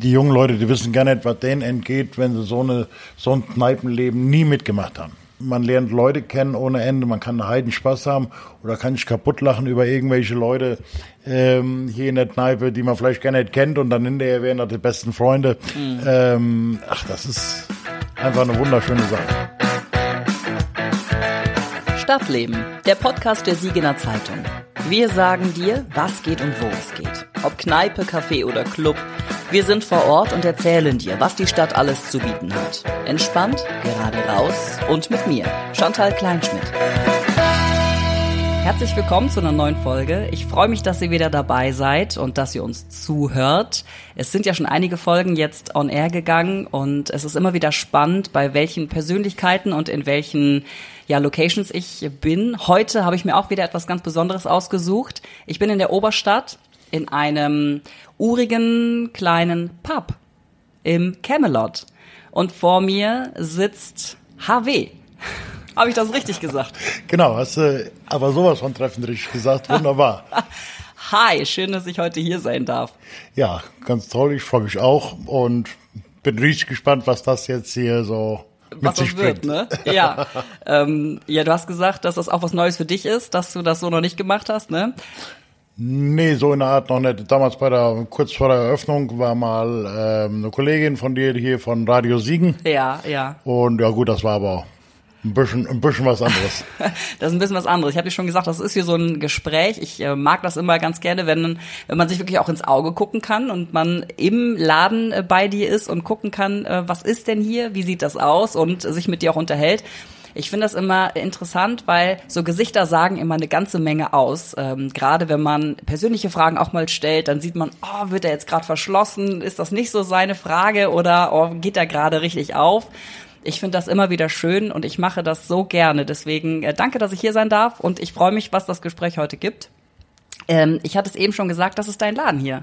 die jungen Leute, die wissen gar nicht, was denen entgeht, wenn sie so, eine, so ein Kneipenleben nie mitgemacht haben. Man lernt Leute kennen ohne Ende, man kann einen heiden Spaß haben oder kann sich kaputt lachen über irgendwelche Leute ähm, hier in der Kneipe, die man vielleicht gar nicht kennt und dann hinterher wären das die besten Freunde. Mhm. Ähm, ach, das ist einfach eine wunderschöne Sache. Stadtleben, der Podcast der Siegener Zeitung. Wir sagen dir, was geht und wo es geht. Ob Kneipe, Café oder Club. Wir sind vor Ort und erzählen dir, was die Stadt alles zu bieten hat. Entspannt, gerade raus und mit mir, Chantal Kleinschmidt. Herzlich willkommen zu einer neuen Folge. Ich freue mich, dass ihr wieder dabei seid und dass ihr uns zuhört. Es sind ja schon einige Folgen jetzt on air gegangen und es ist immer wieder spannend, bei welchen Persönlichkeiten und in welchen ja, Locations ich bin. Heute habe ich mir auch wieder etwas ganz Besonderes ausgesucht. Ich bin in der Oberstadt in einem urigen kleinen Pub im Camelot. Und vor mir sitzt HW. Habe ich das richtig gesagt? Genau, hast du aber sowas von treffend richtig gesagt. Wunderbar. Hi, schön, dass ich heute hier sein darf. Ja, ganz toll. Ich freue mich auch und bin richtig gespannt, was das jetzt hier so was das wird, ne? Ja. ähm, ja, du hast gesagt, dass das auch was Neues für dich ist, dass du das so noch nicht gemacht hast, ne? Nee, so in der Art noch nicht. Damals bei der, kurz vor der Eröffnung war mal ähm, eine Kollegin von dir hier von Radio Siegen. Ja, ja. Und ja gut, das war aber ein bisschen, ein bisschen was anderes. das ist ein bisschen was anderes. Ich habe dir schon gesagt, das ist hier so ein Gespräch. Ich äh, mag das immer ganz gerne, wenn, wenn man sich wirklich auch ins Auge gucken kann und man im Laden äh, bei dir ist und gucken kann, äh, was ist denn hier, wie sieht das aus und sich mit dir auch unterhält. Ich finde das immer interessant, weil so Gesichter sagen immer eine ganze Menge aus. Ähm, gerade wenn man persönliche Fragen auch mal stellt, dann sieht man, oh, wird er jetzt gerade verschlossen? Ist das nicht so seine Frage oder oh, geht er gerade richtig auf? Ich finde das immer wieder schön und ich mache das so gerne. Deswegen äh, danke, dass ich hier sein darf und ich freue mich, was das Gespräch heute gibt. Ähm, ich hatte es eben schon gesagt, das ist dein Laden hier.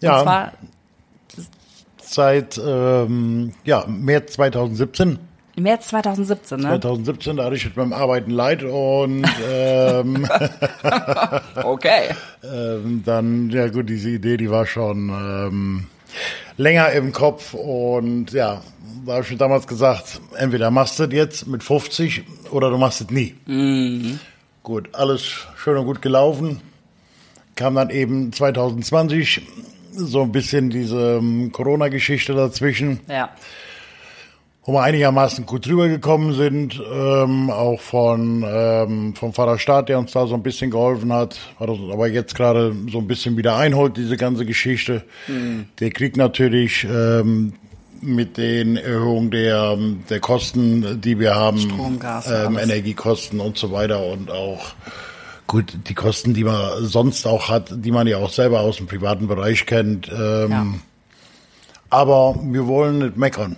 Ja. Und zwar seit ähm, ja, März 2017. März 2017, ne? 2017, da hatte ich mit meinem Arbeiten leid und ähm, okay. ähm, dann, ja gut, diese Idee, die war schon ähm, länger im Kopf und ja, da habe ich schon damals gesagt, entweder machst du das jetzt mit 50 oder du machst es nie. Mhm. Gut, alles schön und gut gelaufen. Kam dann eben 2020 so ein bisschen diese um, Corona-Geschichte dazwischen. Ja. Wo wir einigermaßen gut drüber gekommen sind, ähm, auch von ähm, vom Vaterstaat, der uns da so ein bisschen geholfen hat, hat uns aber jetzt gerade so ein bisschen wieder einholt, diese ganze Geschichte. Mhm. Der Krieg natürlich ähm, mit den Erhöhungen der, der Kosten, die wir haben, Strom, Gas, ähm, Energiekosten und so weiter und auch gut die Kosten, die man sonst auch hat, die man ja auch selber aus dem privaten Bereich kennt. Ähm, ja. Aber wir wollen nicht meckern.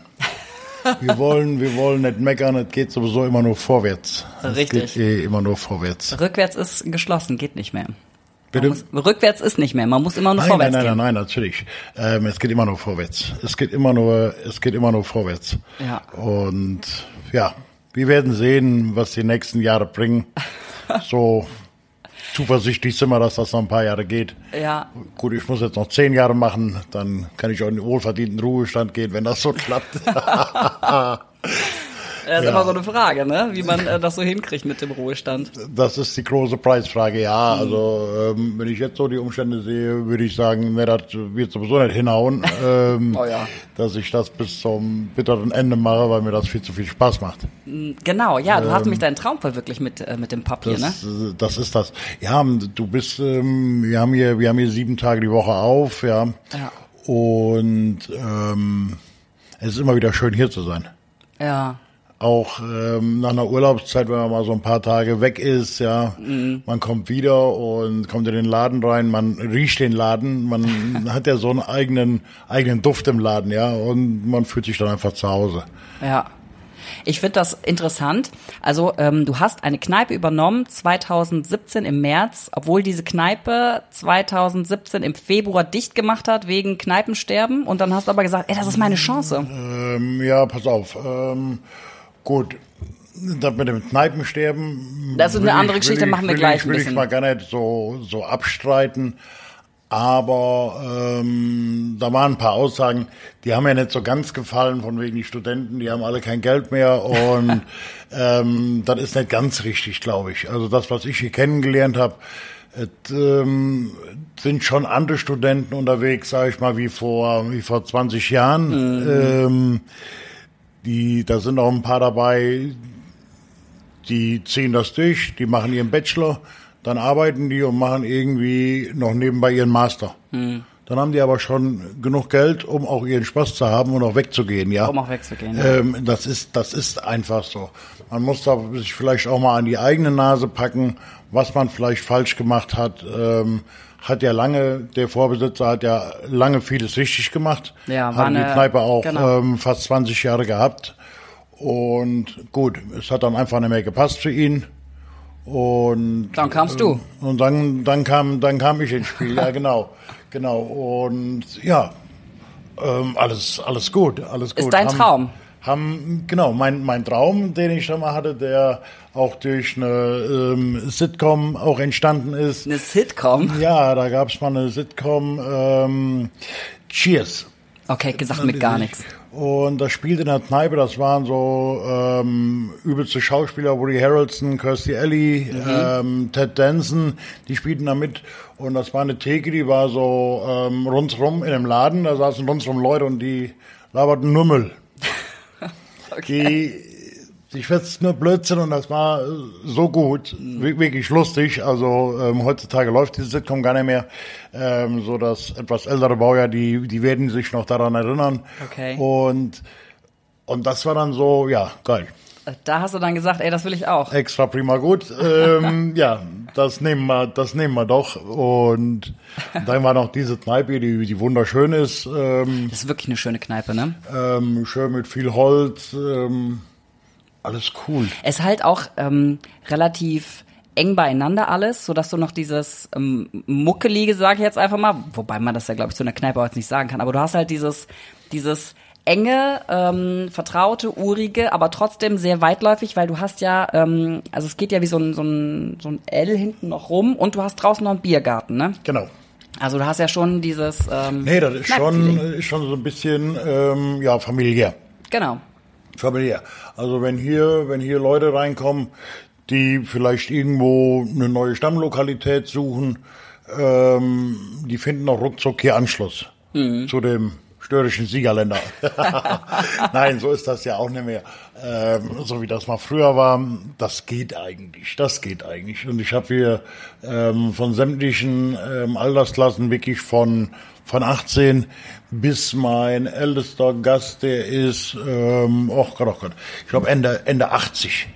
Wir wollen, wir wollen nicht meckern. Es geht sowieso immer nur vorwärts. Richtig. Es geht eh immer nur vorwärts. Rückwärts ist geschlossen, geht nicht mehr. Bitte? Muss, rückwärts ist nicht mehr, man muss immer nur nein, vorwärts nein, nein, gehen. Nein, nein, natürlich. Ähm, es geht immer nur vorwärts. Es geht immer nur, es geht immer nur vorwärts. Ja. Und ja, wir werden sehen, was die nächsten Jahre bringen. so zuversichtlich sind wir, dass das noch ein paar Jahre geht. Ja. Gut, ich muss jetzt noch zehn Jahre machen, dann kann ich auch in den wohlverdienten Ruhestand gehen, wenn das so klappt. Das ist ja. immer so eine Frage, ne? wie man äh, das so hinkriegt mit dem Ruhestand. Das ist die große Preisfrage, ja. Mhm. Also ähm, wenn ich jetzt so die Umstände sehe, würde ich sagen, ne, das wird sowieso nicht hinhauen, ähm, oh ja. dass ich das bis zum bitteren Ende mache, weil mir das viel zu viel Spaß macht. Mm, genau, ja, du ähm, hast nämlich deinen Traum verwirklicht mit, äh, mit dem Papier, das, ne? Äh, das ist das. Ja, du bist, ähm, wir haben hier, wir haben hier sieben Tage die Woche auf, ja. ja. Und ähm, es ist immer wieder schön hier zu sein. Ja auch ähm, nach einer Urlaubszeit, wenn man mal so ein paar Tage weg ist, ja, mhm. man kommt wieder und kommt in den Laden rein, man riecht den Laden, man hat ja so einen eigenen eigenen Duft im Laden, ja, und man fühlt sich dann einfach zu Hause. Ja. Ich finde das interessant. Also ähm, du hast eine Kneipe übernommen 2017 im März, obwohl diese Kneipe 2017 im Februar dicht gemacht hat wegen Kneipensterben. Und dann hast du aber gesagt, ey, das ist meine Chance. Ähm, ja, pass auf. Ähm, Gut, das mit dem Kneipensterben. Das ist eine andere ich, Geschichte, ich, machen wir gleich ich, will ein bisschen. Will ich mal gar nicht so, so abstreiten. Aber ähm, da waren ein paar Aussagen, die haben mir nicht so ganz gefallen, von wegen die Studenten, die haben alle kein Geld mehr und ähm, das ist nicht ganz richtig, glaube ich. Also das, was ich hier kennengelernt habe, ähm, sind schon andere Studenten unterwegs, sage ich mal, wie vor wie vor 20 Jahren. Mhm. Ähm, die, da sind auch ein paar dabei, die ziehen das durch, die machen ihren Bachelor dann arbeiten die und machen irgendwie noch nebenbei ihren Master. Mhm. Dann haben die aber schon genug Geld, um auch ihren Spaß zu haben und auch wegzugehen, ja. Um auch wegzugehen. Ja. Ähm, das ist, das ist einfach so. Man muss da sich vielleicht auch mal an die eigene Nase packen, was man vielleicht falsch gemacht hat. Ähm, hat ja lange, der Vorbesitzer hat ja lange vieles richtig gemacht. Ja, hat die Kneipe auch genau. ähm, fast 20 Jahre gehabt. Und gut, es hat dann einfach nicht mehr gepasst für ihn. Und dann kamst du. Äh, und dann, dann kam, dann kam ich ins Spiel, ja genau, genau. Und ja, ähm, alles, alles gut, alles gut. Ist dein haben, Traum? Haben genau mein mein Traum, den ich schon mal hatte, der auch durch eine ähm, Sitcom auch entstanden ist. Eine Sitcom? Ja, da gab es mal eine Sitcom. Ähm, Cheers. Okay, gesagt mit gar nichts. Und das spielt in der Kneipe, das waren so ähm, übelste Schauspieler, Woody Harrelson, Kirstie Alley, mhm. ähm, Ted Danson, die spielten da mit. Und das war eine Theke, die war so ähm, rundherum in dem Laden, da saßen rundherum Leute und die laberten nur Müll. okay. Die ich schwätzt nur Blödsinn und das war so gut, wirklich lustig. Also ähm, heutzutage läuft diese Sitcom gar nicht mehr. Ähm, so dass etwas ältere Baujahr, die die werden sich noch daran erinnern. Okay. Und und das war dann so, ja, geil. Da hast du dann gesagt, ey, das will ich auch. Extra prima gut. ähm, ja, das nehmen wir, das nehmen wir doch. Und dann war noch diese Kneipe, die, die wunderschön ist. Ähm, das ist wirklich eine schöne Kneipe, ne? Ähm, schön mit viel Holz. Ähm, alles cool. Es ist halt auch ähm, relativ eng beieinander alles, so dass du noch dieses ähm, muckelige, sage ich jetzt einfach mal, wobei man das ja glaube ich zu einer Kneipe jetzt nicht sagen kann, aber du hast halt dieses dieses enge, ähm, vertraute, urige, aber trotzdem sehr weitläufig, weil du hast ja, ähm, also es geht ja wie so ein, so ein, so ein L hinten noch rum und du hast draußen noch einen Biergarten, ne? Genau. Also du hast ja schon dieses. Ähm, nee, das ist schon, ist schon so ein bisschen ähm, ja familiär. Genau familiär. Also wenn hier, wenn hier Leute reinkommen, die vielleicht irgendwo eine neue Stammlokalität suchen, ähm, die finden auch ruckzuck hier Anschluss mhm. zu dem störrischen Siegerländer. Nein, so ist das ja auch nicht mehr. Ähm, so wie das mal früher war, das geht eigentlich, das geht eigentlich. Und ich habe hier ähm, von sämtlichen ähm, Altersklassen wirklich von von 18 bis mein ältester Gast, der ist, ähm, oh Gott, oh Gott, ich glaube Ende, Ende 80.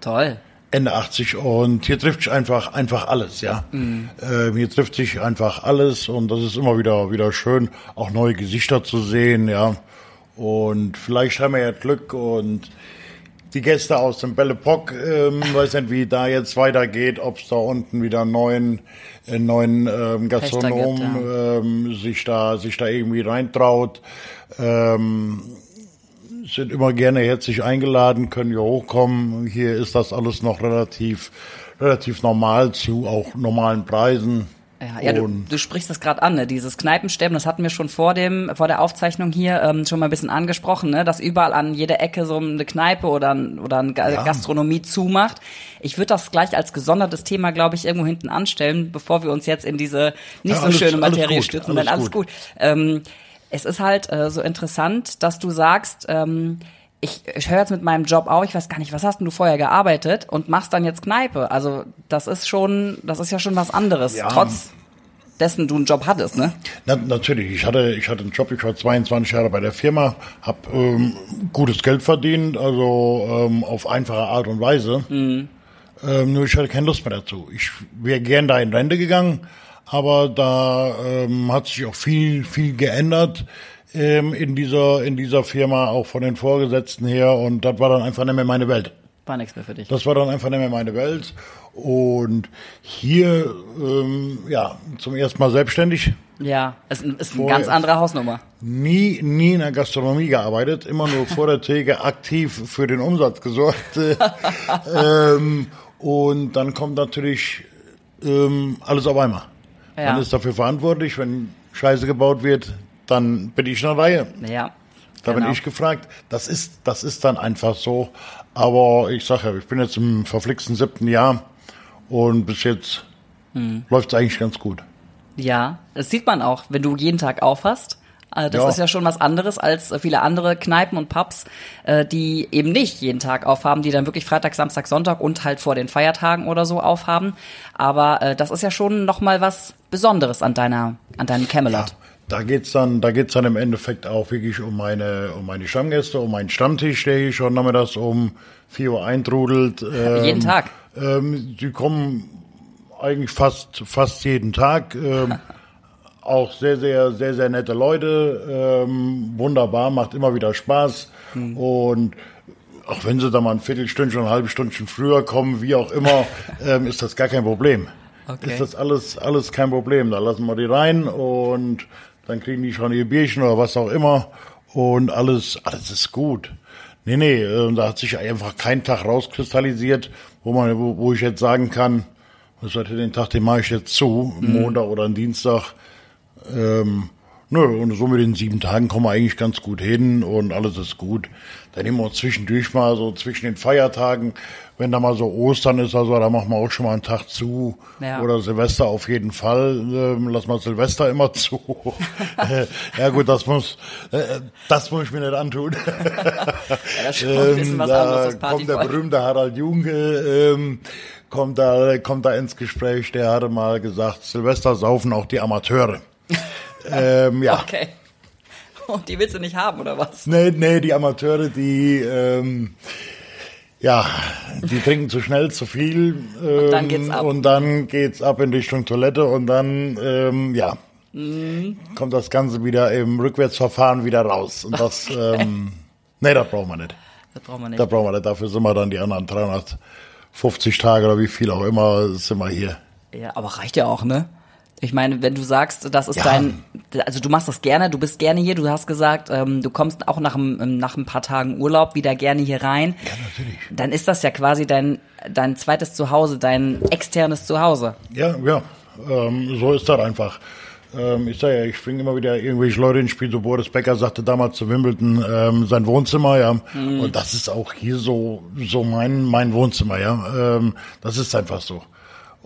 Toll. Ende 80 und hier trifft sich einfach einfach alles, ja. Mhm. Ähm, hier trifft sich einfach alles und das ist immer wieder wieder schön, auch neue Gesichter zu sehen, ja. Und vielleicht haben wir ja Glück und die Gäste aus dem Belle Epoque, ähm, weiß nicht, wie da jetzt weitergeht, ob es da unten wieder einen neuen, einen neuen ähm, Gastronom gibt, ja. ähm, sich da sich da irgendwie reintraut. Ähm, sind immer gerne herzlich eingeladen, können hier hochkommen. Hier ist das alles noch relativ relativ normal zu auch normalen Preisen. Ja, ja du, du sprichst das gerade an, ne? dieses Kneipensterben, das hatten wir schon vor dem vor der Aufzeichnung hier ähm, schon mal ein bisschen angesprochen, ne? dass überall an jeder Ecke so eine Kneipe oder, ein, oder eine ja. Gastronomie zumacht. Ich würde das gleich als gesondertes Thema, glaube ich, irgendwo hinten anstellen, bevor wir uns jetzt in diese nicht ja, alles, so schöne Materie alles stürzen. Alles, alles gut. gut. Ähm, es ist halt äh, so interessant, dass du sagst, ähm, ich, ich höre jetzt mit meinem Job auf, ich weiß gar nicht, was hast denn du vorher gearbeitet und machst dann jetzt Kneipe? Also das ist schon, das ist ja schon was anderes. Ja. Trotz dessen du einen Job hattest, ne? Na, natürlich. Ich hatte, ich hatte einen Job. Ich war 22 Jahre bei der Firma, habe ähm, gutes Geld verdient, also ähm, auf einfache Art und Weise. Mhm. Ähm, nur ich hatte keine Lust mehr dazu. Ich wäre gern da in Rente gegangen, aber da ähm, hat sich auch viel, viel geändert ähm, in dieser in dieser Firma, auch von den Vorgesetzten her. Und das war dann einfach nicht mehr meine Welt. War nichts mehr für dich. Das war dann einfach nicht mehr meine Welt. Und hier, ähm, ja, zum ersten Mal selbstständig. Ja, es ist eine ganz andere Hausnummer. Nie, nie in der Gastronomie gearbeitet, immer nur vor der Theke aktiv für den Umsatz gesorgt. ähm, und dann kommt natürlich ähm, alles auf einmal. Ja. Man ist dafür verantwortlich. Wenn Scheiße gebaut wird, dann bin ich in der Reihe. Ja. Da genau. bin ich gefragt. Das ist, das ist dann einfach so. Aber ich sage ja, ich bin jetzt im verflixten siebten Jahr und bis jetzt Hm. läuft es eigentlich ganz gut. Ja, das sieht man auch, wenn du jeden Tag aufhast. Äh, Das Ja. ist ja schon was anderes als viele andere Kneipen und Pubs, äh, die eben nicht jeden Tag aufhaben, die dann wirklich Freitag, Samstag, Sonntag und halt vor den Feiertagen oder so aufhaben. Aber äh, das ist ja schon noch mal was Besonderes an deiner, an deinem Camelot. Da geht's dann, da geht's dann im Endeffekt auch wirklich um meine, um meine Stammgäste, um meinen Stammtisch, der hier schon nachmittags um 4 Uhr eintrudelt. Ähm, Jeden Tag? Ähm, die kommen eigentlich fast, fast jeden Tag. Ähm, auch sehr, sehr, sehr, sehr nette Leute. Ähm, wunderbar, macht immer wieder Spaß. Hm. Und auch wenn sie da mal ein Viertelstündchen, ein halbes Stündchen früher kommen, wie auch immer, ähm, ist das gar kein Problem. Okay. Ist das alles, alles kein Problem. Da lassen wir die rein und dann kriegen die schon ihr Bierchen oder was auch immer. Und alles, alles ist gut. Nee, nee, äh, da hat sich einfach kein Tag rauskristallisiert, wo man, wo, wo ich jetzt sagen kann, was heute den Tag, den mache ich jetzt zu, Montag oder Dienstag. Ähm, nö, und so mit den sieben Tagen kommen wir eigentlich ganz gut hin und alles ist gut. Dann nehmen wir uns zwischendurch mal so zwischen den Feiertagen, wenn da mal so Ostern ist, also da machen wir auch schon mal einen Tag zu. Ja. Oder Silvester auf jeden Fall. Ähm, lass mal Silvester immer zu. Ja gut, das muss, äh, das muss ich mir nicht antun. Ja, was da anderes, kommt der berühmte Harald Junke, ähm, kommt da, kommt da ins Gespräch. Der hatte mal gesagt, Silvester saufen auch die Amateure. Ähm, ja. Okay. Und die willst du nicht haben, oder was? Nee, nee, die Amateure, die, ähm, ja, die trinken zu schnell, zu viel. Ähm, dann geht's ab. Und dann geht's ab in Richtung Toilette und dann, ähm, ja, Mhm. kommt das Ganze wieder im Rückwärtsverfahren wieder raus. Und das, ähm, nee, das brauchen wir nicht. Das brauchen wir nicht. brauchen wir nicht. Dafür sind wir dann die anderen 350 Tage oder wie viel auch immer, sind wir hier. Ja, aber reicht ja auch, ne? Ich meine, wenn du sagst, das ist Ja. dein, also du machst das gerne, du bist gerne hier, du hast gesagt, ähm, du kommst auch nach, einem, nach ein paar Tagen Urlaub wieder gerne hier rein. Ja, natürlich. Dann ist das ja quasi dein, dein zweites Zuhause, dein externes Zuhause. Ja, ja, ähm, so ist das einfach. Ähm, ich sage ja, ich bringe immer wieder irgendwelche Leute ins Spiel. So Boris Becker sagte damals zu Wimbledon ähm, sein Wohnzimmer, ja. Und das ist auch hier so so mein mein Wohnzimmer, ja. Ähm, das ist einfach so.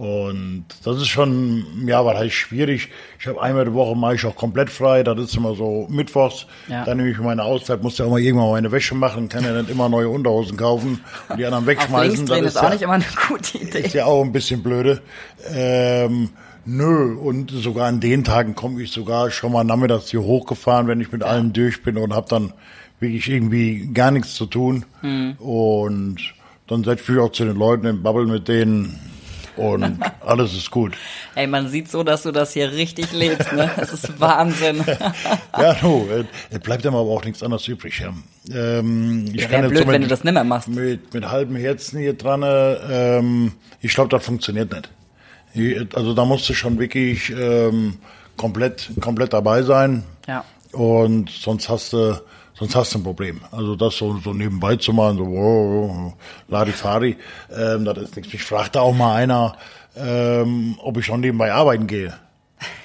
Und das ist schon, ja, was heißt schwierig. Ich habe einmal die Woche mache ich auch komplett frei. Das ist immer so mittwochs. Ja. Dann nehme ich meine Auszeit, muss ja auch mal irgendwann meine Wäsche machen, kann ja nicht immer neue Unterhosen kaufen und die anderen wegschmeißen. Das ist auch ja- nicht immer eine gute Idee. ist ja auch ein bisschen blöde. Ähm, nö, und sogar an den Tagen komme ich sogar schon mal nachmittags hier hochgefahren, wenn ich mit allem durch bin und habe dann wirklich irgendwie gar nichts zu tun. Und dann setze ich mich auch zu den Leuten im Bubble mit denen und alles ist gut. Ey, man sieht so, dass du das hier richtig lebst, ne? Das ist Wahnsinn. Ja, no, äh, es bleibt aber auch nichts anderes übrig. Ja. Ähm, ich Ja, kann wär jetzt blöd, so mit- wenn du das nimmer machst. Mit, mit halbem Herzen hier dran, ähm, ich glaube, das funktioniert nicht. Ich- Also da musst du schon wirklich ähm, komplett, komplett dabei sein. Ja. Und sonst hast du, sonst hast du ein Problem. Also das so, so nebenbei zu machen, so wow, Larifari, ähm, das ist nichts. Mich fragte auch mal einer, ähm, ob ich schon nebenbei arbeiten gehe.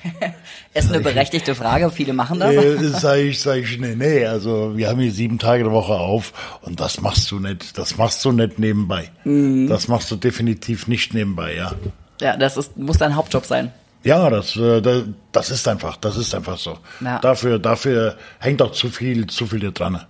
Ist eine berechtigte Frage, viele machen das. Äh, sag ich, sag ich, nee, nee, also wir haben hier sieben Tage die Woche auf und das machst du nicht, das machst du nicht nebenbei. Mhm. Das machst du definitiv nicht nebenbei, ja. Ja, das ist, muss dein Hauptjob sein. Ja, das, äh, das, das ist einfach, das ist einfach so. Ja. Dafür, dafür hängt auch zu viel, zu viel dir dran.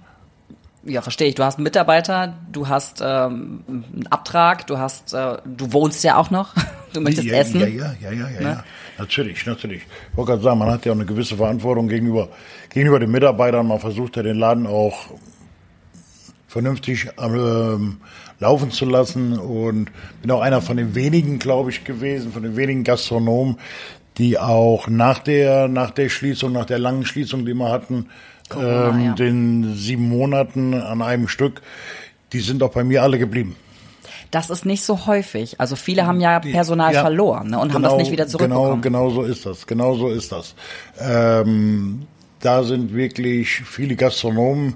Ja, verstehe ich. Du hast einen Mitarbeiter, du hast ähm, einen Abtrag, du hast, äh, du wohnst ja auch noch, du möchtest ja, essen. Ja, ja, ja, ja, ja, Ne? ja. Natürlich, natürlich. Ich wollte gerade sagen, man hat ja auch eine gewisse Verantwortung gegenüber, gegenüber den Mitarbeitern. Man versucht ja den Laden auch vernünftig ähm, laufen zu lassen und bin auch einer von den wenigen, glaube ich, gewesen, von den wenigen Gastronomen, die auch nach der, nach der Schließung, nach der langen Schließung, die wir hatten, Corona, ähm, ja. den sieben Monaten an einem Stück, die sind auch bei mir alle geblieben. Das ist nicht so häufig. Also viele haben ja Personal ja, verloren ne, und haben das nicht wieder zurückbekommen. Genau, genau so ist das. Genau so ist das. Ähm, da sind wirklich viele Gastronomen,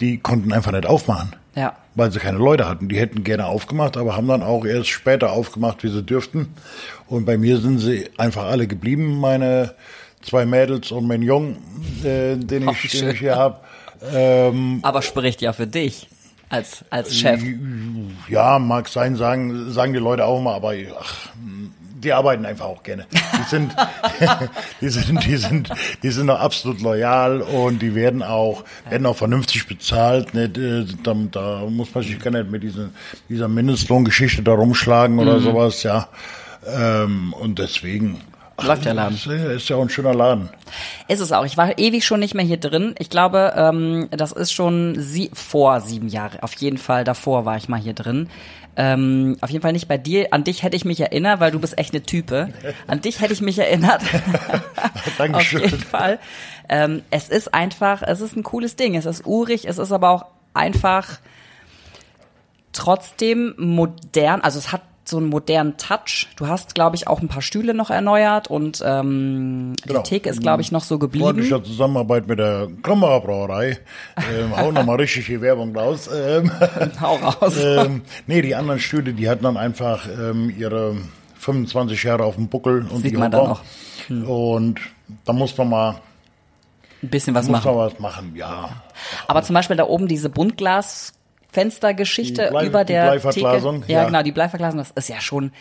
die konnten einfach nicht aufmachen. Ja. Weil sie keine Leute hatten. Die hätten gerne aufgemacht, aber haben dann auch erst später aufgemacht, wie sie dürften. Und bei mir sind sie einfach alle geblieben, meine zwei Mädels und mein Jung, äh, den, ich, den ich hier hab. Ähm, Aber spricht ja für dich als, als Chef. ja, mag sein, sagen, sagen die Leute auch immer, aber ach, die arbeiten einfach auch gerne. Die sind, die sind, die sind, die sind auch absolut loyal und die werden auch, werden auch vernünftig bezahlt. Nicht, äh, da, da muss man sich gar nicht mit dieser, dieser Mindestlohngeschichte da rumschlagen oder sowas, ja. Ähm, und deswegen. Läuft der Laden. Ist, ja auch ein schöner Laden. Ist es auch. Ich war ewig schon nicht mehr hier drin. Ich glaube, ähm, das ist schon sie vor sieben Jahre. Auf jeden Fall davor war ich mal hier drin. Ähm, auf jeden Fall nicht bei dir. An dich hätte ich mich erinnert, weil du bist echt eine Type. An dich hätte ich mich erinnert. auf Dankeschön. jeden Fall. Ähm, es ist einfach, es ist ein cooles Ding. Es ist urig, es ist aber auch einfach trotzdem modern. Also es hat so einen modernen Touch. Du hast, glaube ich, auch ein paar Stühle noch erneuert und ähm, Genau. die Theke ist, glaube ich, noch so geblieben. Freundlicher Zusammenarbeit mit der Krombacher Brauerei. Ähm, hau nochmal richtig die Werbung raus. Ähm, Hau raus. ähm, nee, die anderen Stühle, die hatten dann einfach ähm, ihre 25 Jahre auf dem Buckel und Sieht die man dann Hocker. Und da muss man mal, Ein bisschen was muss machen. man was machen, ja. Aber zum Beispiel da oben diese Buntglasfenstergeschichte Die Blei- über die der Bleiverglasung, Theke. Ja, ja. genau, die Bleiverglasung, das ist ja schon,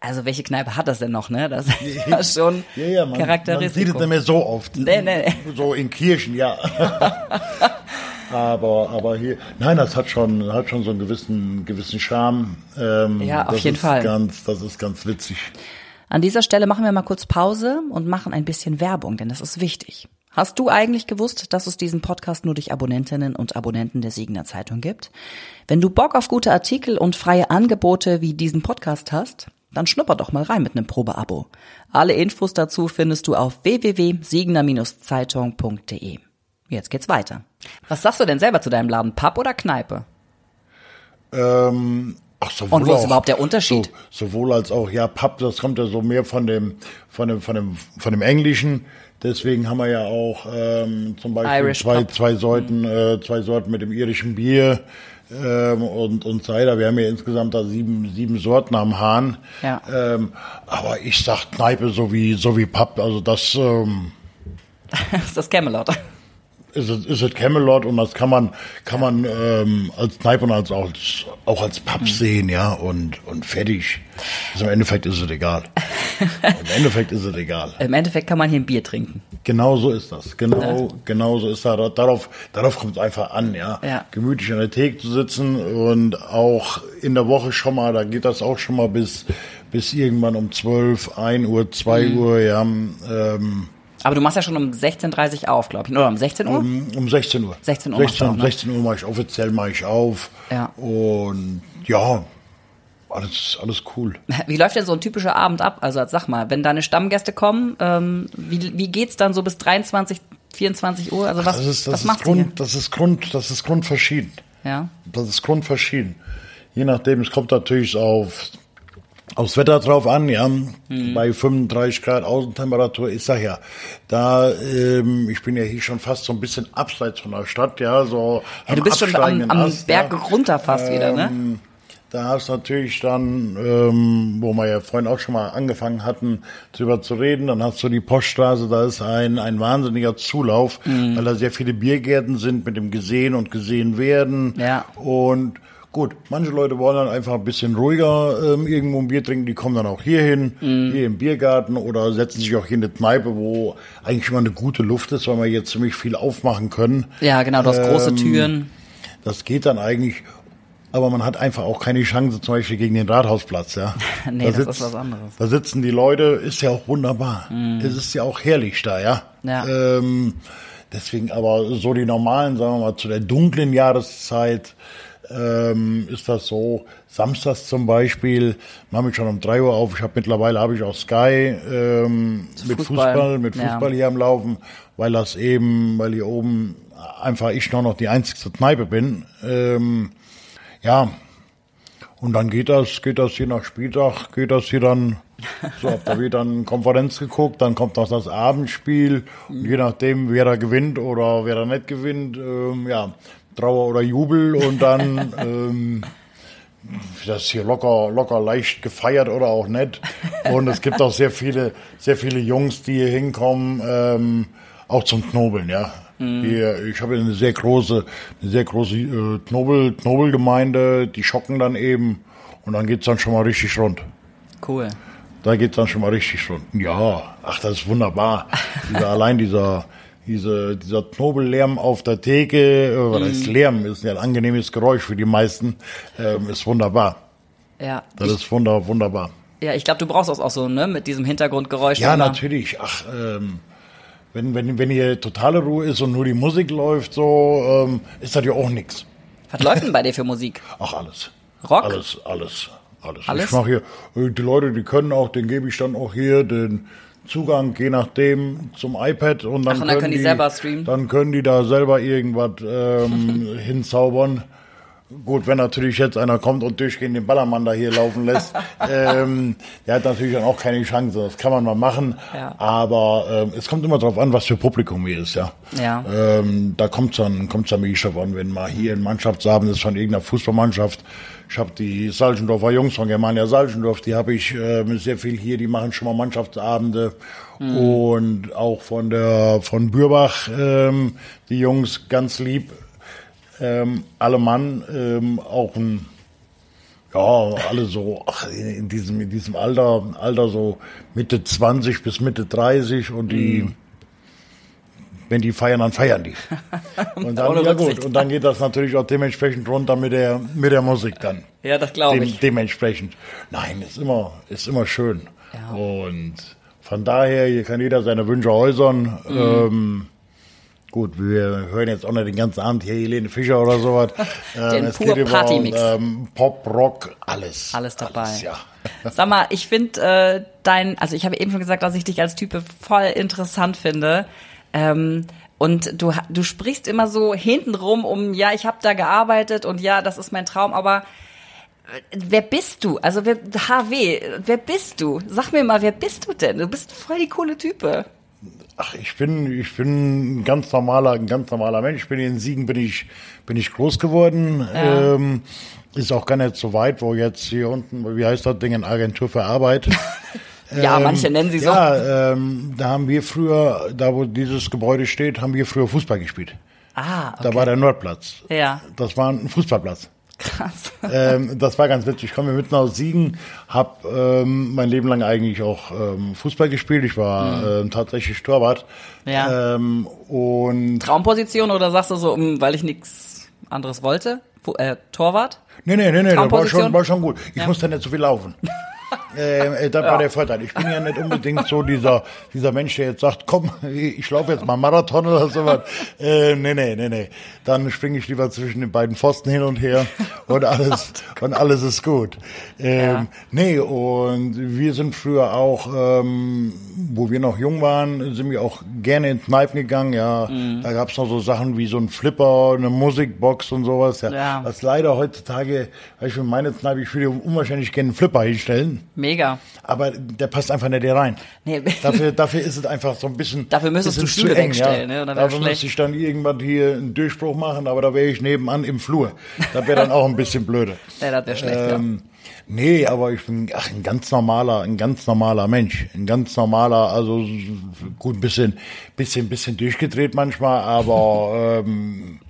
also welche Kneipe hat das denn noch, ne? Das ist ja schon Ja, ja, man, man sieht es Charakteristikum. nicht mehr so oft. Nee, nee. So in Kirchen, ja. aber, aber hier, nein, das hat schon, hat schon so einen gewissen, gewissen Charme. Ähm, Ja, auf jeden Fall. Ganz, das ist ganz witzig. An dieser Stelle machen wir mal kurz Pause und machen ein bisschen Werbung, denn das ist wichtig. Hast du eigentlich gewusst, dass es diesen Podcast nur durch Abonnentinnen und Abonnenten der Siegener Zeitung gibt? Wenn du Bock auf gute Artikel und freie Angebote wie diesen Podcast hast, dann schnupper doch mal rein mit einem Probeabo. Alle Infos dazu findest du auf www.siegener-zeitung.de. Jetzt geht's weiter. Was sagst du denn selber zu deinem Laden? Pub oder Kneipe? Ähm, ach, sowohl Und wo ist auch- überhaupt der Unterschied? So, sowohl als auch, ja, Pub, das kommt ja so mehr von dem, von dem, von dem, von dem Englischen. Deswegen haben wir ja auch ähm, zum Beispiel Irish zwei, Pub. zwei Sorten, äh, zwei Sorten mit dem irischen Bier ähm, und, und Cider. Wir haben ja insgesamt da sieben, sieben Sorten am Hahn. Ja. Ähm, aber ich sag Kneipe so wie, so wie Pub. Also das ähm, Das ist das Camelot. Ist es, ist es Camelot und das kann man, kann man ähm, als Kneipe und als, auch, als, auch als Pub sehen, ja, und, und fertig. Also im Endeffekt ist es egal. Im Endeffekt ist es egal. Im Endeffekt kann man hier ein Bier trinken. Genau so ist das. Genau, genau so ist das. Darauf, darauf kommt es einfach an, ja. Ja. Gemütlich an der Theke zu sitzen und auch in der Woche schon mal, da geht das auch schon mal bis, bis irgendwann um 12, 1 Uhr, 2 Uhr, ja, ähm, Aber du machst ja schon um 16.30 Uhr auf, glaube ich. Oder um 16 Uhr? Um, um 16 Uhr. 16 Uhr machst du 16, auch, ne? 16 Uhr mache ich offiziell mache ich auf. Ja. Und ja, alles, alles cool. Wie läuft denn so ein typischer Abend ab? Also sag mal, wenn deine Stammgäste kommen, ähm, wie, wie geht's dann so bis 23, 24 Uhr? Also was, Das ist, das was ist machst du hier? Grund, das ist Grund, das ist grundverschieden. Ja. Das ist grundverschieden. Je nachdem, es kommt natürlich auf, aufs Wetter drauf an, ja. Mhm. Bei 35 Grad Außentemperatur, ich sag ja, da, ähm, ich bin ja hier schon fast so ein bisschen abseits von der Stadt, ja, so. ja du bist schon am, am Berg runter fast wieder, ne? Ähm, Da hast du natürlich dann, ähm, wo wir ja vorhin auch schon mal angefangen hatten, drüber zu reden, dann hast du die Poststraße, da ist ein, ein wahnsinniger Zulauf, Mhm. weil da sehr viele Biergärten sind mit dem Gesehen und Gesehen werden. Ja. Und gut, manche Leute wollen dann einfach ein bisschen ruhiger ähm, irgendwo ein Bier trinken, die kommen dann auch hier hin, Mhm. hier im Biergarten oder setzen sich auch hier in eine Kneipe, wo eigentlich immer eine gute Luft ist, weil wir jetzt ziemlich viel aufmachen können. Ja, genau, du hast große Ähm, Türen. Das geht dann eigentlich, aber man hat einfach auch keine Chance, zum Beispiel gegen den Rathausplatz, ja. Nee, Da das ist was anderes. Mhm. Da sitzen die Leute, ist ja auch wunderbar. Es ist ja auch herrlich da, ja. Ja. Ähm, deswegen aber so die normalen, sagen wir mal, zu der dunklen Jahreszeit, ähm, ist das so, samstags zum Beispiel, mache ich schon um drei Uhr auf, ich habe mittlerweile habe ich auch Sky ähm, mit Fußball. Fußball, mit Ja. Fußball hier am Laufen, weil das eben, weil hier oben einfach ich noch, noch die einzigste Kneipe bin. Ähm, ja, und dann geht das, geht das hier nach Spieltag, geht das hier dann, so, ab da wird dann Konferenz geguckt, dann kommt noch das Abendspiel, und je nachdem, wer da gewinnt oder wer da nicht gewinnt, ähm, ja, Trauer oder Jubel und dann ähm, das hier locker, locker leicht gefeiert oder auch nicht. Und es gibt auch sehr viele, sehr viele Jungs, die hier hinkommen, ähm, auch zum Knobeln, ja. Mhm. Hier, ich habe eine sehr große, eine sehr große äh, Knobel, Knobelgemeinde, die schocken dann eben und dann geht's dann schon mal richtig rund. Cool. Da geht's dann schon mal richtig rund. Ja, ach, das ist wunderbar. dieser, allein dieser, diese, dieser Knobellärm auf der Theke, äh, was heißt Lärm, ist ja ein angenehmes Geräusch für die meisten, ähm, ist wunderbar. Ja. Das ist wunder, wunderbar. Ja, ich glaube, du brauchst das auch so, ne, mit diesem Hintergrundgeräusch. Ja, immer. natürlich. Ach, ähm, wenn, wenn, wenn hier totale Ruhe ist und nur die Musik läuft, so, ähm, ist das ja auch nix. Was läuft denn bei dir für Musik? Ach, alles. Rock? Alles, alles, alles. Alles? Ich mache hier, äh, die Leute, die können auch, den gebe ich dann auch hier den Zugang, je nachdem, zum iPad und dann, Ach, und dann können die selber streamen? Dann können die da selber irgendwas ähm, hinzaubern. Gut, wenn natürlich jetzt einer kommt und durchgehend den Ballermann da hier laufen lässt, ähm, der hat natürlich dann auch keine Chance. Das kann man mal machen, Ja. aber ähm, es kommt immer darauf an, was für Publikum hier ist, ja. Ja. Ähm, da kommt's dann, kommt's dann wirklich drauf an, wenn mal hier ein Mannschaftsabend ist von irgendeiner Fußballmannschaft. Ich habe die Salchendorfer Jungs von Germania Salchendorf, die habe ich ähm, sehr viel hier, die machen schon mal Mannschaftsabende. Und auch von der von Bürbach, ähm, die Jungs ganz lieb, ähm, alle Mann, ähm, auch ein ja, alle so ach, in diesem in diesem Alter, Alter so Mitte 20 bis Mitte 30 und die wenn die feiern, dann feiern die. Und dann, ja gut, und dann geht das natürlich auch dementsprechend runter mit der mit der Musik dann. Ja, das glaube Dem, ich. dementsprechend. Nein, ist immer ist immer schön. Ja. Und von daher, hier kann jeder seine Wünsche äußern. Mhm. Ähm, gut, wir hören jetzt auch nicht den ganzen Abend hier Helene Fischer oder sowas. Den es pur Partymix. Ähm, Pop, Rock, alles. Alles dabei. ja. Sag mal, ich finde äh, dein, also ich habe eben schon gesagt, dass ich dich als Type voll interessant finde. Ähm, und du, du sprichst immer so hintenrum um, ja, ich habe da gearbeitet und ja, das ist mein Traum, aber äh, wer bist du? Also wer, HW, wer bist du? Sag mir mal, wer bist du denn? Du bist voll die coole Type. Ach, ich bin, ich bin ein ganz normaler, ein ganz normaler Mensch. Ich bin in Siegen, bin ich, bin ich groß geworden. Ja. Ähm, ist auch gar nicht so weit, wo jetzt hier unten, wie heißt das Ding, in Agentur für Arbeit. Ja, manche nennen sie so. Ja, ähm, da haben wir früher, da wo dieses Gebäude steht, haben wir früher Fußball gespielt. Ah, okay. Da war der Nordplatz. Ja. Das war ein Fußballplatz. krass. ähm, das war ganz witzig. Ich komme mitten aus Siegen, habe ähm, mein Leben lang eigentlich auch ähm, Fußball gespielt. Ich war ähm, tatsächlich Torwart. Mhm. Ja. Ähm, und Traumposition oder sagst du so, weil ich nichts anderes wollte? Äh, Torwart? nee, nee, nee, nee, war schon, war schon gut. Ich Ja. musste nicht so viel laufen. Ähm, äh, das war der Vorteil. Ich bin ja nicht unbedingt so dieser, dieser Mensch, der jetzt sagt, komm, ich laufe jetzt mal Marathon oder sowas. Äh, nee, nee, nee, nee. Dann springe ich lieber zwischen den beiden Pfosten hin und her und alles, und alles ist gut. Ähm. Nee, und wir sind früher auch, ähm, wo wir noch jung waren, sind wir auch gerne ins Kneipen gegangen, ja. Mhm. Da gab's noch so Sachen wie so ein Flipper, eine Musikbox und sowas, ja. Ja. Was leider heutzutage, weil ich für meine Kneipe, ich würde unwahrscheinlich gerne einen Flipper hinstellen, Mega. aber der passt einfach nicht hier rein. Nee. Dafür, dafür ist es einfach so ein bisschen. Dafür müsstest du bisschen Stühle zu eng, wegstellen, ja. ne? Wär Dafür müsste ich dann irgendwann hier einen Durchbruch machen, aber da wäre ich nebenan im Flur. Das wäre dann auch ein bisschen blöde. Ja, das wäre schlecht, ja. ähm, Nee, aber ich bin ach, ein ganz normaler, ein ganz normaler Mensch. Ein ganz normaler, also gut, ein bisschen, bisschen, bisschen durchgedreht manchmal, aber ähm,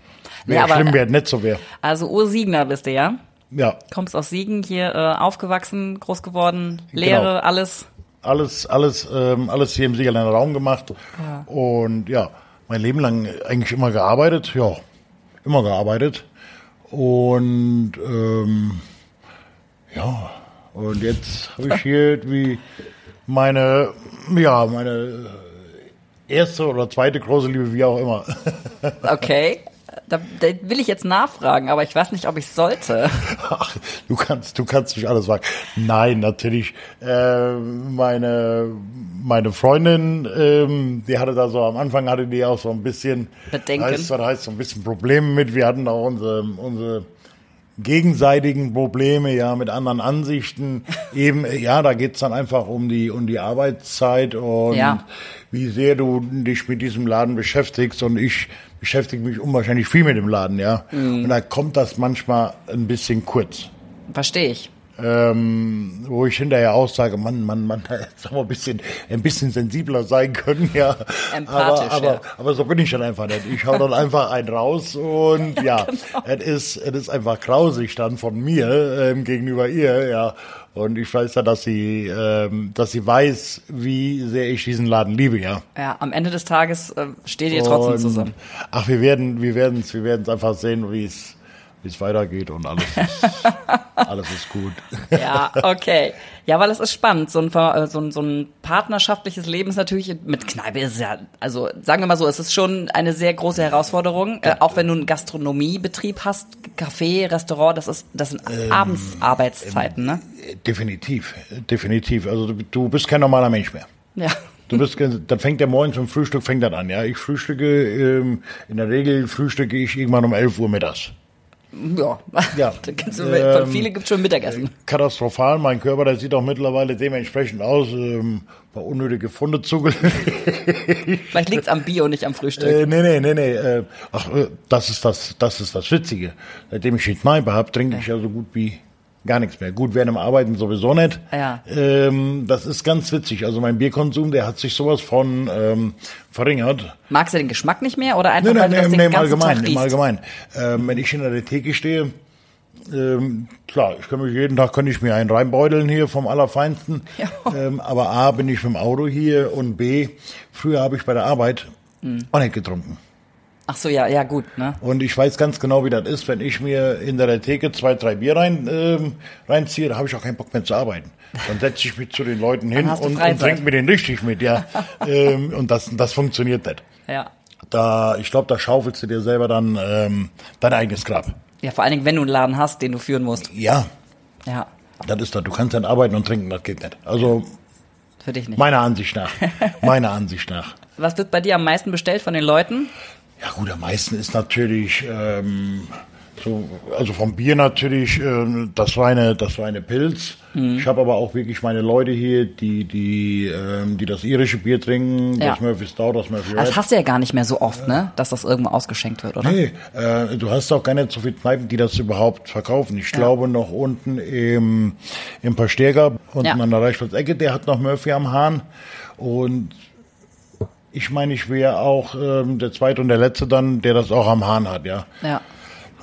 wäre Ja, aber- schlimm, wäre nicht so wäre. Also Ursiegener bist du, ja? Ja, Kommst aus Siegen, hier äh, aufgewachsen, groß geworden, Lehre, Genau. alles. alles, alles, ähm, alles hier im Siegerländer Raum gemacht. Und ja, mein Leben lang eigentlich immer gearbeitet, ja, immer gearbeitet. Und ähm, ja, und jetzt habe ich hier wie meine, ja, meine erste oder zweite große Liebe, wie auch immer. Okay. Da, da will ich jetzt nachfragen, aber ich weiß nicht, ob ich sollte. Ach, du kannst, du kannst nicht alles sagen. Nein, natürlich. Äh, meine, meine Freundin, ähm, die hatte da so am Anfang hatte die auch so ein bisschen, Bedenken. heißt, was heißt so ein bisschen Probleme mit. Wir hatten auch unsere, unsere gegenseitigen Probleme, ja, mit anderen Ansichten. Eben, ja, da geht's dann einfach um die, um die Arbeitszeit und Ja. wie sehr du dich mit diesem Laden beschäftigst und ich beschäftige mich unwahrscheinlich viel mit dem Laden, ja. Und da kommt das manchmal ein bisschen kurz. Verstehe ich. Ähm, wo ich hinterher auch sage, Mann, Mann, Mann, da hätte ein bisschen, ein bisschen sensibler sein können, ja. Empathisch, aber, aber, ja. aber so bin ich dann einfach nicht. Ich hau dann einfach einen raus und ja, genau. es ist, es ist einfach grausig dann von mir ähm, gegenüber ihr, ja. Und ich weiß ja, dass sie, ähm, dass sie weiß, wie sehr ich diesen Laden liebe, ja. Ja, am Ende des Tages äh, steht ihr trotzdem Und, zusammen. Ach, wir werden, wir werden es, wir werden es einfach sehen, wie es, es weitergeht und alles ist, alles ist gut. Ja, okay. Ja, weil es ist spannend. So ein, äh, so ein, so ein partnerschaftliches Leben ist natürlich mit Kneipe ist ja, also sagen wir mal so, es ist schon eine sehr große Herausforderung. Äh, auch wenn du einen Gastronomiebetrieb hast, Café, Restaurant, das ist, das sind Ähm, Abendsarbeitszeiten, ne? Definitiv, definitiv. Also du, du bist kein normaler Mensch mehr. Ja. Du bist, dann fängt der morgens zum Frühstück fängt das an, ja. Ich frühstücke, ähm, in der Regel frühstücke ich irgendwann um 11 Uhr mittags. Ja. Ja. Da Ähm, von viele gibt schon Mittagessen. Katastrophal, mein Körper, der sieht auch mittlerweile dementsprechend aus, ähm, paar unnötige Funde zugelegt. Vielleicht liegt's am Bio, nicht am Frühstück. Äh, nee, nee, nee, nee. Äh, ach, äh, das ist das, das ist das Witzige. Seitdem ich die Kneipe habe, trinke ich ja so gut wie gar nichts mehr. Gut, während dem Arbeiten sowieso nicht. Ja. Ähm, das ist ganz witzig. Also mein Bierkonsum, der hat sich sowas von ähm, verringert. Magst du den Geschmack nicht mehr oder einfach Nee, weil nee, du das nee, den nee, im Tag im riechst? Allgemeinen. Ähm, wenn ich in der Theke stehe, ähm, klar, ich kann mich jeden Tag könnte ich mir einen reinbeuteln hier vom Allerfeinsten. Ja. Ähm, aber A, bin ich mit dem Auto hier und B, früher habe ich bei der Arbeit Mhm. auch nicht getrunken. Ach so, ja, ja, gut, ne? Und ich weiß ganz genau, wie das ist, wenn ich mir in der Theke zwei, drei Bier rein, ähm, reinziehe, da habe ich auch keinen Bock mehr zu arbeiten. Dann setze ich mich zu den Leuten hin und, und trinke mir den richtig mit, ja. ähm, und das, das funktioniert nicht. Ja. Da, ich glaube, da schaufelst du dir selber dann ähm, dein eigenes Grab. Ja, vor allen Dingen, wenn du einen Laden hast, den du führen musst. Ja, Ja, das ist das. Du kannst dann arbeiten und trinken, das geht nicht. Also für dich nicht. meiner Ansicht nach. meiner Ansicht nach. Was wird bei dir am meisten bestellt von den Leuten? Ja gut, am meisten ist natürlich ähm, so, also vom Bier natürlich ähm, das reine, das reine Pilz. Mhm. Ich habe aber auch wirklich meine Leute hier, die die ähm, die das irische Bier trinken, Ja. das Murphy Stout, das Murphy Das Red. hast du ja gar nicht mehr so oft, ne? Dass das irgendwo ausgeschenkt wird, oder? Nee, äh, du hast auch gar nicht so viele Kneipen, die das überhaupt verkaufen. Ich glaube noch unten im, im Pasterga, unten Ja. an der Reichsplatz-Ecke, der hat noch Murphy am Hahn. Und ich meine, ich wäre auch ähm, der zweite und der letzte dann, der das auch am Hahn hat, ja. Ja.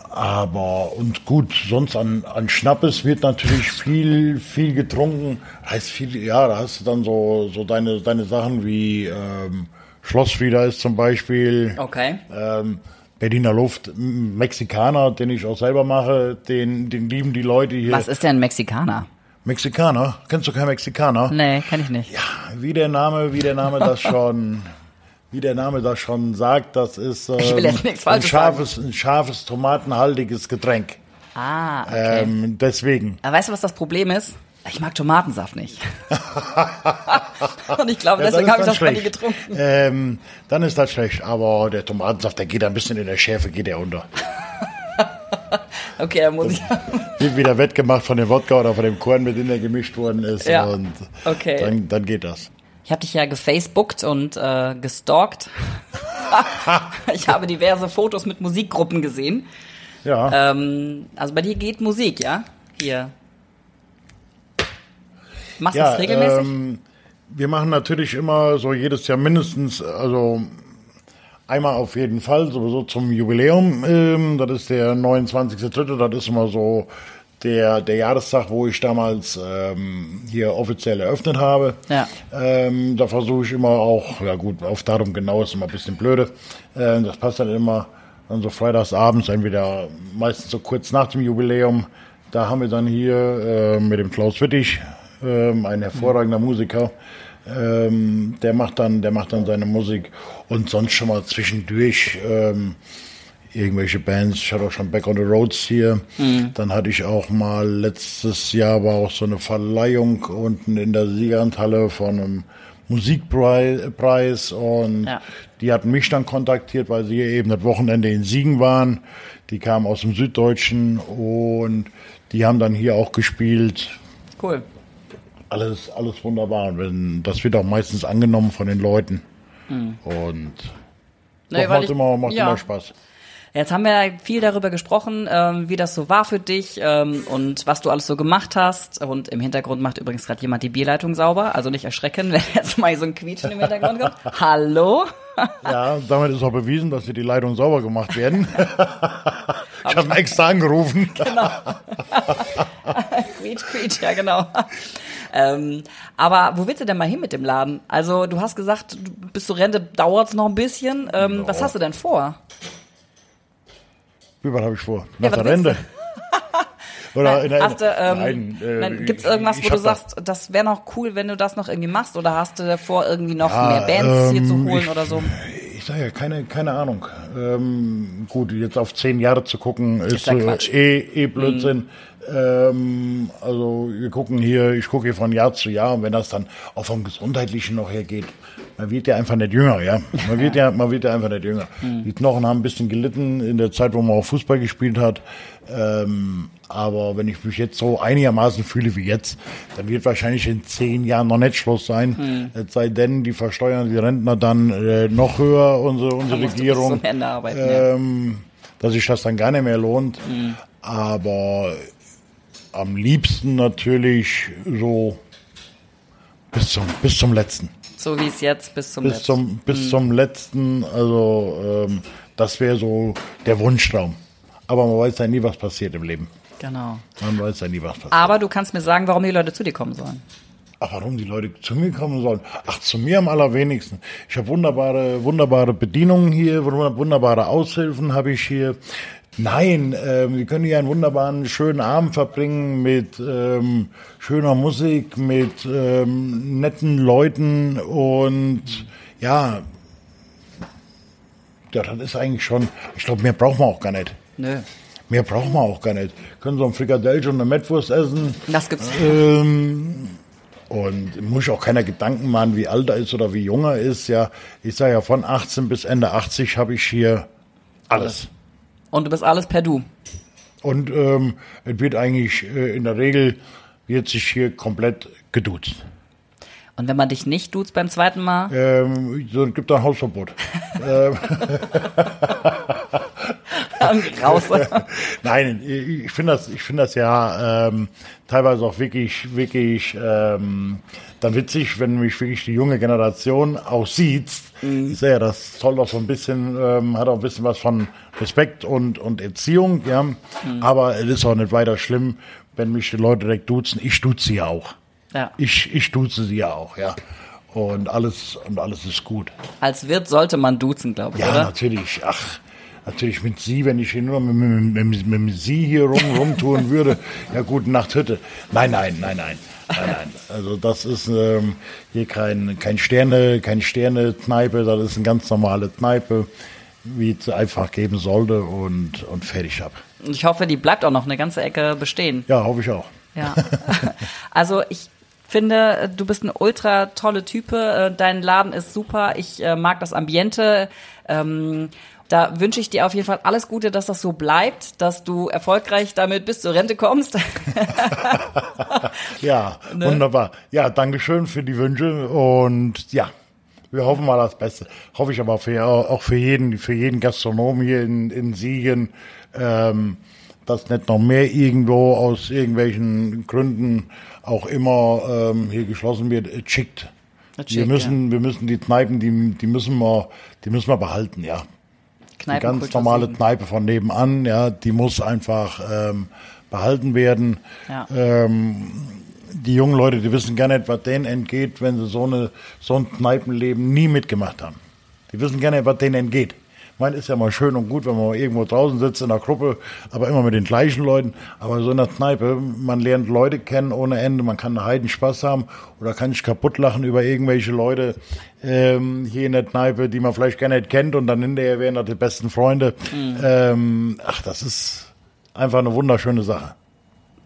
Aber und gut, sonst an, an Schnappes wird natürlich viel, viel getrunken. Heißt viel, ja, da hast du dann so, so deine, deine Sachen wie ähm, Schlossfrieder ist zum Beispiel. Okay. Ähm, Berliner Luft, Mexikaner, den ich auch selber mache, den, den lieben die Leute hier. Was ist denn ein Mexikaner? Mexikaner? Kennst du keinen Mexikaner? Nee, kann ich nicht. Ja, wie der Name, wie der Name das schon, wie der Name das schon sagt, das ist ähm, ein scharfes, ein scharfes tomatenhaltiges Getränk. Ah, okay. Ähm, deswegen. Aber weißt du, was das Problem ist? Ich mag Tomatensaft nicht. Und ich glaube, Ja, deswegen habe ich das bei dir getrunken. Ähm, dann ist das schlecht, aber der Tomatensaft, der geht ein bisschen in der Schärfe, geht der unter. Okay, dann muss ich. Wird wieder wettgemacht von dem Wodka oder von dem Korn, mit dem der gemischt worden ist. Ja, Und okay. dann, dann geht das. Ich habe dich ja gefacebookt und äh, gestalkt. ich habe diverse Fotos mit Musikgruppen gesehen. Ja. Ähm, also bei dir geht Musik, ja? Hier. Machst du ja, das regelmäßig? Ähm, wir machen natürlich immer so jedes Jahr mindestens, also einmal auf jeden Fall, sowieso zum Jubiläum. Ähm, das ist der 29.3., das ist immer so der, der Jahrestag, wo ich damals ähm, hier offiziell eröffnet habe. Ja. Ähm, da versuche ich immer auch, ja gut, auf Datum genau ist immer ein bisschen blöde. Ähm, das passt dann immer dann so freitags abends, entweder meistens so kurz nach dem Jubiläum. Da haben wir dann hier äh, mit dem Klaus Wittig, ähm, ein hervorragender Musiker, ähm, der macht dann, der macht dann seine Musik und sonst schon mal zwischendurch ähm, irgendwelche Bands. Ich hatte auch schon Back on the Roads hier. Dann hatte ich auch mal letztes Jahr war auch so eine Verleihung unten in der Siegerlandhalle von einem Musikpreis und Ja. die hatten mich dann kontaktiert, weil sie eben das Wochenende in Siegen waren. Die kamen aus dem Süddeutschen und die haben dann hier auch gespielt. Cool. Alles, alles wunderbar. Und das wird auch meistens angenommen von den Leuten. Und Nee, macht ich- immer, macht ja. immer Spaß. Jetzt haben wir viel darüber gesprochen, ähm, wie das so war für dich ähm, und was du alles so gemacht hast. Und im Hintergrund macht übrigens gerade jemand die Bierleitung sauber. Also nicht erschrecken, wenn jetzt mal so ein Quietschen im Hintergrund kommt. Hallo? Ja, damit ist auch bewiesen, dass hier die Leitungen sauber gemacht werden. ich habe extra angerufen. quietsch, quietsch, ja genau. Ähm, aber wo willst du denn mal hin mit dem Laden? Also du hast gesagt, du- bis zur Rente dauert's noch ein bisschen. Ähm, Was hast du denn vor? Wie was habe ich vor? Ja, Nach was der Rente. Oder in der, Hast du, ähm, nein, äh, nein, gibt's irgendwas, wo du sagst, das wäre noch cool, wenn du das noch irgendwie machst? Oder hast du davor, irgendwie noch Ja, mehr Bands hier zu ähm, holen ich- oder so? Ich sage ja, keine, keine Ahnung. Ähm, gut, jetzt auf zehn Jahre zu gucken, ist, ja äh, eh, eh Blödsinn. Ähm, also wir gucken hier, ich gucke hier von Jahr zu Jahr und wenn das dann auch vom Gesundheitlichen noch hergeht, man wird ja einfach nicht jünger, ja. Man wird ja, man wird ja einfach nicht jünger. Die Knochen haben ein bisschen gelitten in der Zeit, wo man auch Fußball gespielt hat. Ähm, aber wenn ich mich jetzt so einigermaßen fühle wie jetzt, dann wird wahrscheinlich in zehn Jahren noch nicht Schluss sein. Es sei denn, die versteuern die Rentner dann äh, noch höher, unsere, unsere Regierung. arbeiten, ja. ähm, Dass sich das dann gar nicht mehr lohnt. Mhm. Aber am liebsten natürlich so bis zum, bis zum letzten. So wie es jetzt bis zum Bis letzten. zum, bis zum letzten, also ähm, das wäre so der Wunschtraum. Aber man weiß ja nie, was passiert im Leben. Genau. Man weiß ja nie, was passiert. Aber du kannst mir sagen, warum die Leute zu dir kommen sollen. Ach, warum die Leute zu mir kommen sollen? Ach, zu mir am allerwenigsten. Ich habe wunderbare, wunderbare Bedienungen hier, wunder- wunderbare Aushilfen habe ich hier. Nein, ähm, Sie können hier einen wunderbaren, schönen Abend verbringen mit ähm, schöner Musik, mit ähm, netten Leuten und ja, ja, das ist eigentlich schon, ich glaube, mehr braucht man auch gar nicht. Nö. Mehr braucht man auch gar nicht. Können so ein Frikadellchen und eine Mettwurst essen. Das gibt's. Ähm, und muss auch keiner Gedanken machen, wie alt er ist oder wie jung er ist. Ja, ich sage ja, von 18 bis Ende 80 habe ich hier alles. Und du bist alles per Du. Und ähm, es wird eigentlich äh, in der Regel wird sich hier komplett geduzt. Und wenn man dich nicht duzt beim zweiten Mal, Ähm, so es gibt ein Hausverbot. dann raus. Nein, ich ich finde das, ich finde das ja ähm, teilweise auch wirklich, wirklich ähm, dann witzig, wenn mich wirklich die junge Generation auch sieht. Sehe ja, das soll doch so ein bisschen, ähm, hat auch ein bisschen was von Respekt und, und Erziehung, ja. Aber es ist auch nicht weiter schlimm, wenn mich die Leute direkt duzen. Ich duze sie ja auch. Ja. Ich, ich duze sie ja auch, ja. Und alles, und alles ist gut. Als Wirt sollte man duzen, glaube ich, Ja, oder? natürlich. Ach, natürlich mit Sie, wenn ich hier nur mit, mit, mit, mit, Sie hier rum, rumtun würde. Ja, gute Nacht, Hütte. Nein, nein, nein, nein. Nein, nein. Also das ist ähm, hier kein, kein Sterne, kein Sterne-Kneipe, das ist eine ganz normale Kneipe, wie es einfach geben sollte und, und fertig ab. Ich hoffe, die bleibt auch noch eine ganze Ecke bestehen. Ja, hoffe ich auch. Ja. Also ich finde, du bist eine ultra tolle Type. Äh, Dein Laden ist super. Ich äh, mag das Ambiente. Ähm, da wünsche ich dir auf jeden Fall alles Gute, dass das so bleibt, dass du erfolgreich damit bis zur Rente kommst. Ja, Ne? wunderbar. Ja, Dankeschön für die Wünsche und ja, wir hoffen mal das Beste. Hoffe ich aber für, auch für jeden, für jeden Gastronom hier in, in Siegen, ähm, dass nicht noch mehr irgendwo aus irgendwelchen Gründen auch immer ähm, hier geschlossen wird. Schickt. Das Wir müssen, wir müssen die Kneipen, die, die müssen wir, die müssen wir behalten, ja. Die ganz normale Siegen. Kneipe von nebenan, ja, die muss einfach ähm, behalten werden. Ja. Ähm, die jungen Leute, die wissen gar nicht, was denen entgeht, wenn sie so, eine, so ein Kneipenleben nie mitgemacht haben. Die wissen gar nicht, was denen entgeht. Ich meine, ist ja mal schön und gut, wenn man irgendwo draußen sitzt in einer Gruppe, aber immer mit den gleichen Leuten. Aber so in der Kneipe, man lernt Leute kennen ohne Ende, man kann einen Heiden Spaß haben oder kann sich kaputt lachen über irgendwelche Leute ähm, hier in der Kneipe, die man vielleicht gar nicht kennt und dann hinterher wären das die besten Freunde. Ähm, ach, das ist einfach eine wunderschöne Sache.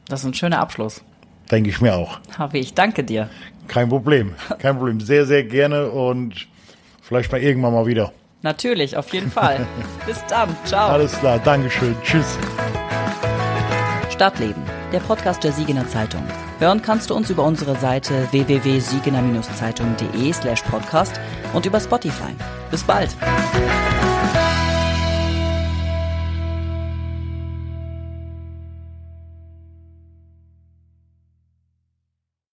Das ist ein schöner Abschluss. Denke ich mir auch. Habe ich. Danke dir. Kein Problem. Kein Problem. Sehr, sehr gerne und vielleicht mal irgendwann mal wieder. Natürlich, auf jeden Fall. Bis dann. Ciao. Alles klar. Dankeschön. Tschüss. Stadtleben, der Podcast der Siegener Zeitung. Hören kannst du uns über unsere Seite www.siegener-zeitung.de slash podcast und über Spotify. Bis bald.